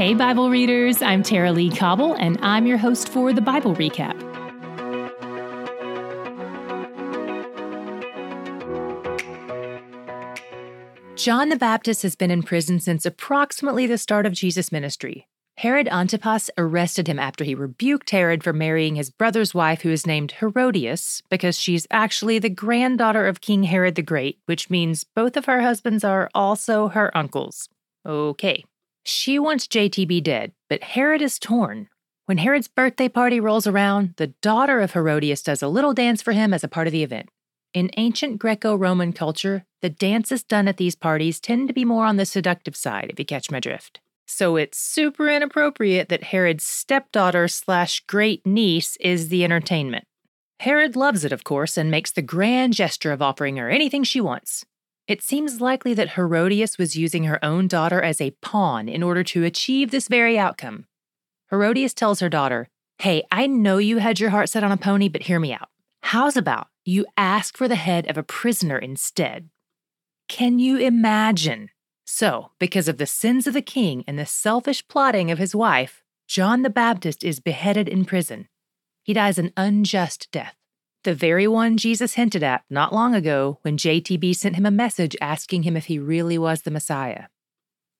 Hey, Bible readers, I'm Tara-Leigh Cobble, and I'm your host for the Bible Recap. John the Baptist has been in prison since approximately the start of Jesus' ministry. Herod Antipas arrested him after he rebuked Herod for marrying his brother's wife, who is named Herodias, because she's actually the granddaughter of King Herod the Great, which means both of her husbands are also her uncles. Okay. She wants JTB dead, but Herod is torn. When Herod's birthday party rolls around, the daughter of Herodias does a little dance for him as a part of the event. In ancient Greco Roman culture, the dances done at these parties tend to be more on the seductive side, if you catch my drift. So it's super inappropriate that Herod's stepdaughter slash great niece is the entertainment. Herod loves it, of course, and makes the grand gesture of offering her anything she wants. It seems likely that Herodias was using her own daughter as a pawn in order to achieve this very outcome. Herodias tells her daughter, Hey, I know you had your heart set on a pony, but hear me out. How's about you ask for the head of a prisoner instead? Can you imagine? So, because of the sins of the king and the selfish plotting of his wife, John the Baptist is beheaded in prison. He dies an unjust death the very one Jesus hinted at not long ago when JTB sent him a message asking him if he really was the Messiah.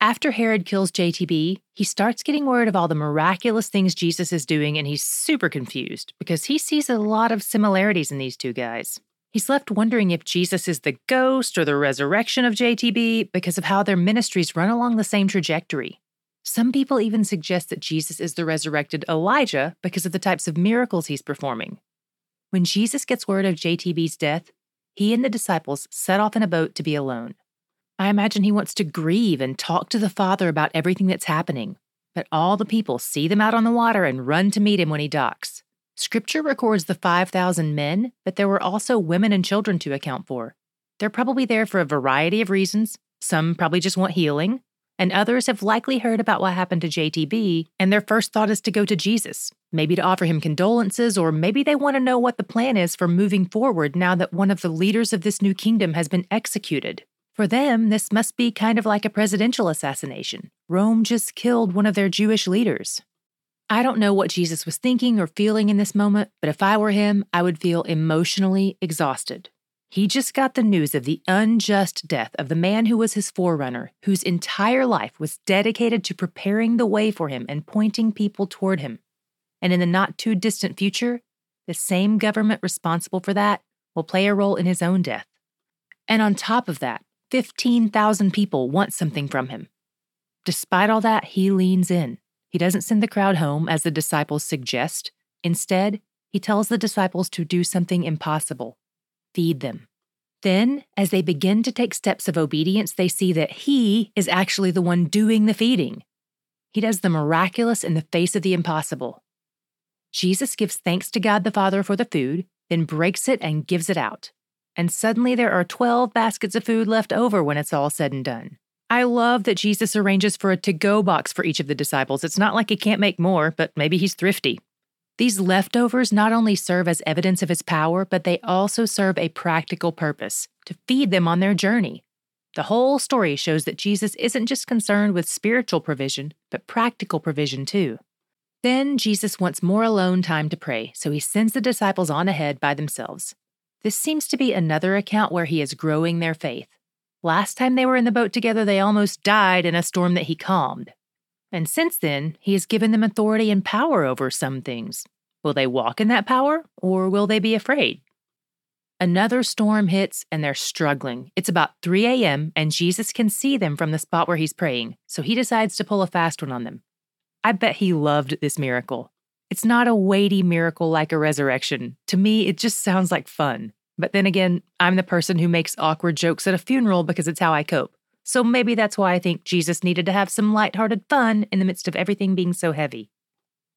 After Herod kills JTB, he starts getting word of all the miraculous things Jesus is doing, and he's super confused because he sees a lot of similarities in these two guys. He's left wondering if Jesus is the ghost or the resurrection of JTB because of how their ministries run along the same trajectory. Some people even suggest that Jesus is the resurrected Elijah because of the types of miracles he's performing. When Jesus gets word of JTB's death, he and the disciples set off in a boat to be alone. I imagine he wants to grieve and talk to the Father about everything that's happening, but all the people see them out on the water and run to meet him when he docks. Scripture records the 5,000 men, but there were also women and children to account for. They're probably there for a variety of reasons. Some probably just want healing, and others have likely heard about what happened to JTB, and their first thought is to go to Jesus, maybe to offer him condolences, or maybe they want to know what the plan is for moving forward now that one of the leaders of this new kingdom has been executed. For them, this must be kind of like a presidential assassination. Rome just killed one of their Jewish leaders. I don't know what Jesus was thinking or feeling in this moment, but if I were him, I would feel emotionally exhausted. He just got the news of the unjust death of the man who was his forerunner, whose entire life was dedicated to preparing the way for him and pointing people toward him. And in the not too distant future, the same government responsible for that will play a role in his own death. And on top of that, 15,000 people want something from him. Despite all that, he leans in. He doesn't send the crowd home as the disciples suggest. Instead, he tells the disciples to do something impossible feed them. Then, as they begin to take steps of obedience, they see that He is actually the one doing the feeding. He does the miraculous in the face of the impossible. Jesus gives thanks to God the Father for the food, then breaks it and gives it out. And suddenly there are 12 baskets of food left over when it's all said and done. I love that Jesus arranges for a to go box for each of the disciples. It's not like he can't make more, but maybe he's thrifty. These leftovers not only serve as evidence of his power, but they also serve a practical purpose to feed them on their journey. The whole story shows that Jesus isn't just concerned with spiritual provision, but practical provision too. Then Jesus wants more alone time to pray, so he sends the disciples on ahead by themselves. This seems to be another account where he is growing their faith. Last time they were in the boat together, they almost died in a storm that he calmed. And since then, he has given them authority and power over some things. Will they walk in that power, or will they be afraid? Another storm hits and they're struggling. It's about 3 a.m., and Jesus can see them from the spot where he's praying, so he decides to pull a fast one on them. I bet he loved this miracle. It's not a weighty miracle like a resurrection. To me, it just sounds like fun. But then again, I'm the person who makes awkward jokes at a funeral because it's how I cope. So maybe that's why I think Jesus needed to have some lighthearted fun in the midst of everything being so heavy.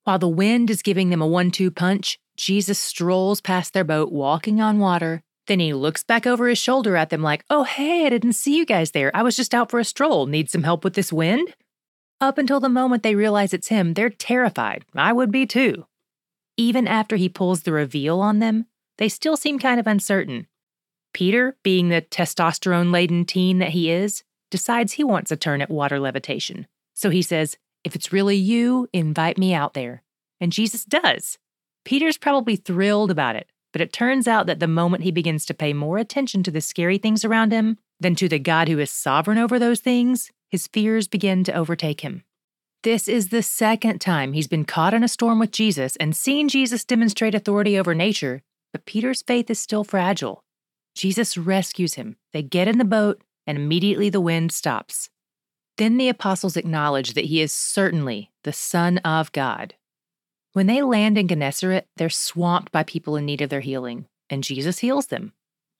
While the wind is giving them a one two punch, Jesus strolls past their boat walking on water. Then he looks back over his shoulder at them like, Oh, hey, I didn't see you guys there. I was just out for a stroll. Need some help with this wind? Up until the moment they realize it's him, they're terrified. I would be too. Even after he pulls the reveal on them, they still seem kind of uncertain. Peter, being the testosterone laden teen that he is, decides he wants a turn at water levitation. So he says, If it's really you, invite me out there. And Jesus does. Peter's probably thrilled about it, but it turns out that the moment he begins to pay more attention to the scary things around him than to the God who is sovereign over those things, his fears begin to overtake him. This is the second time he's been caught in a storm with Jesus and seen Jesus demonstrate authority over nature, but Peter's faith is still fragile. Jesus rescues him. They get in the boat, and immediately the wind stops. Then the apostles acknowledge that he is certainly the Son of God. When they land in Gennesaret, they're swamped by people in need of their healing, and Jesus heals them.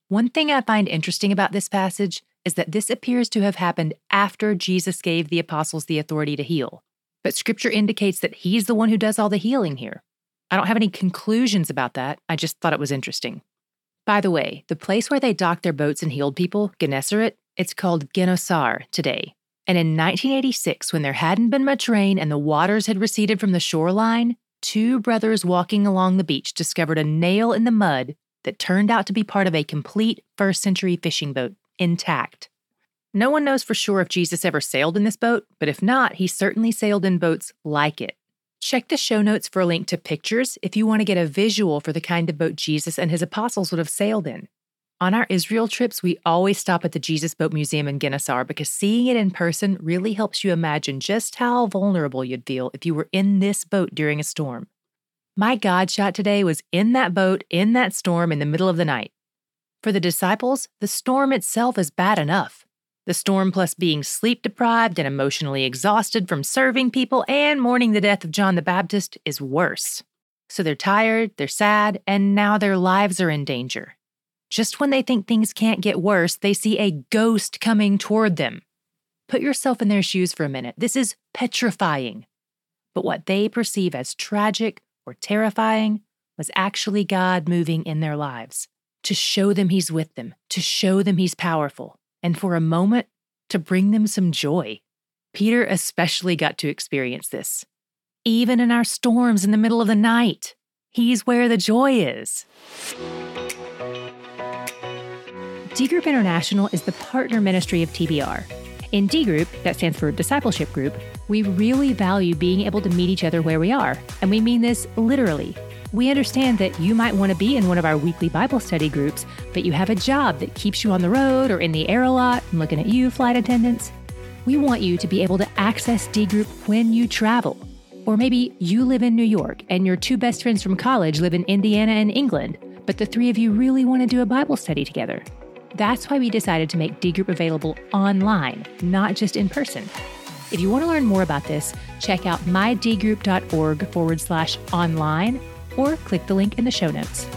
One thing I find interesting about this passage is that this appears to have happened after Jesus gave the apostles the authority to heal. But scripture indicates that he's the one who does all the healing here. I don't have any conclusions about that, I just thought it was interesting. By the way, the place where they docked their boats and healed people, Gennesaret, it's called Ginosar today. And in 1986, when there hadn't been much rain and the waters had receded from the shoreline, two brothers walking along the beach discovered a nail in the mud that turned out to be part of a complete first century fishing boat, intact. No one knows for sure if Jesus ever sailed in this boat, but if not, he certainly sailed in boats like it. Check the show notes for a link to pictures if you want to get a visual for the kind of boat Jesus and his apostles would have sailed in. On our Israel trips, we always stop at the Jesus Boat Museum in Ginosar because seeing it in person really helps you imagine just how vulnerable you'd feel if you were in this boat during a storm. My God shot today was in that boat, in that storm, in the middle of the night. For the disciples, the storm itself is bad enough. The storm, plus being sleep deprived and emotionally exhausted from serving people and mourning the death of John the Baptist, is worse. So they're tired, they're sad, and now their lives are in danger. Just when they think things can't get worse, they see a ghost coming toward them. Put yourself in their shoes for a minute. This is petrifying. But what they perceive as tragic or terrifying was actually God moving in their lives to show them He's with them, to show them He's powerful, and for a moment, to bring them some joy. Peter especially got to experience this. Even in our storms in the middle of the night, He's where the joy is. D Group International is the partner ministry of TBR. In D Group, that stands for Discipleship Group, we really value being able to meet each other where we are, and we mean this literally. We understand that you might want to be in one of our weekly Bible study groups, but you have a job that keeps you on the road or in the air a lot. I'm looking at you, flight attendants. We want you to be able to access D Group when you travel. Or maybe you live in New York and your two best friends from college live in Indiana and England, but the three of you really want to do a Bible study together. That's why we decided to make D Group available online, not just in person. If you want to learn more about this, check out mydgroup.org forward slash online or click the link in the show notes.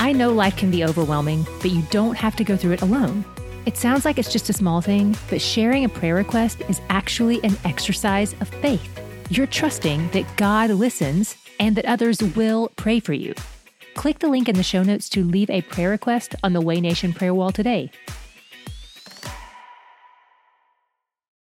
I know life can be overwhelming, but you don't have to go through it alone. It sounds like it's just a small thing, but sharing a prayer request is actually an exercise of faith. You're trusting that God listens and that others will pray for you. Click the link in the show notes to leave a prayer request on the Way Nation prayer wall today.